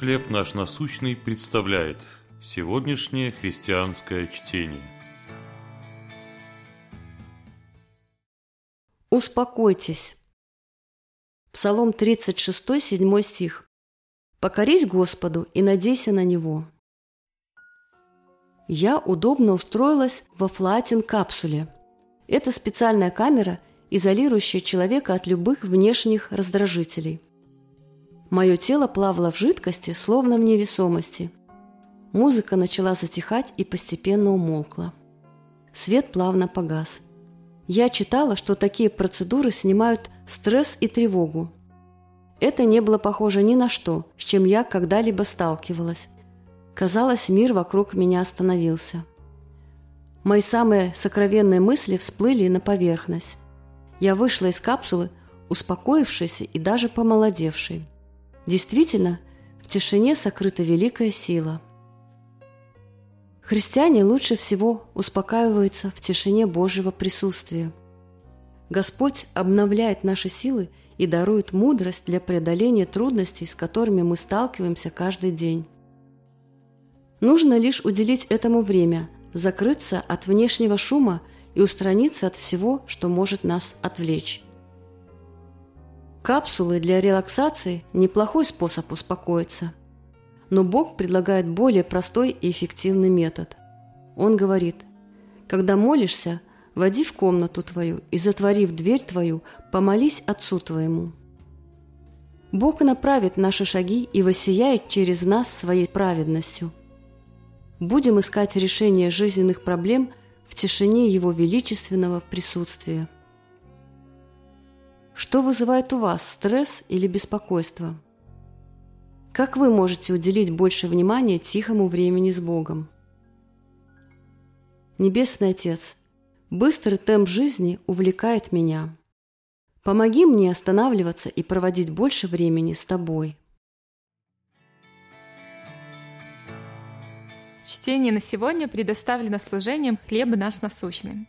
«Хлеб наш насущный» представляет сегодняшнее христианское чтение. Успокойтесь. Псалом 36, 7 стих. «Покорись Господу и надейся на Него». Я удобно устроилась во флатин-капсуле. Это специальная камера, изолирующая человека от любых внешних раздражителей – Мое тело плавало в жидкости, словно в невесомости. Музыка начала затихать и постепенно умолкла. Свет плавно погас. Я читала, что такие процедуры снимают стресс и тревогу. Это не было похоже ни на что, с чем я когда-либо сталкивалась. Казалось, мир вокруг меня остановился. Мои самые сокровенные мысли всплыли на поверхность. Я вышла из капсулы, успокоившейся и даже помолодевшей. Действительно, в тишине сокрыта великая сила. Христиане лучше всего успокаиваются в тишине Божьего присутствия. Господь обновляет наши силы и дарует мудрость для преодоления трудностей, с которыми мы сталкиваемся каждый день. Нужно лишь уделить этому время, закрыться от внешнего шума и устраниться от всего, что может нас отвлечь. Капсулы для релаксации – неплохой способ успокоиться. Но Бог предлагает более простой и эффективный метод. Он говорит, когда молишься, води в комнату твою и, затворив дверь твою, помолись Отцу твоему. Бог направит наши шаги и воссияет через нас своей праведностью. Будем искать решение жизненных проблем в тишине Его величественного присутствия. Что вызывает у вас стресс или беспокойство? Как вы можете уделить больше внимания тихому времени с Богом? Небесный Отец, быстрый темп жизни увлекает меня. Помоги мне останавливаться и проводить больше времени с Тобой. Чтение на сегодня предоставлено служением «Хлеб наш насущный».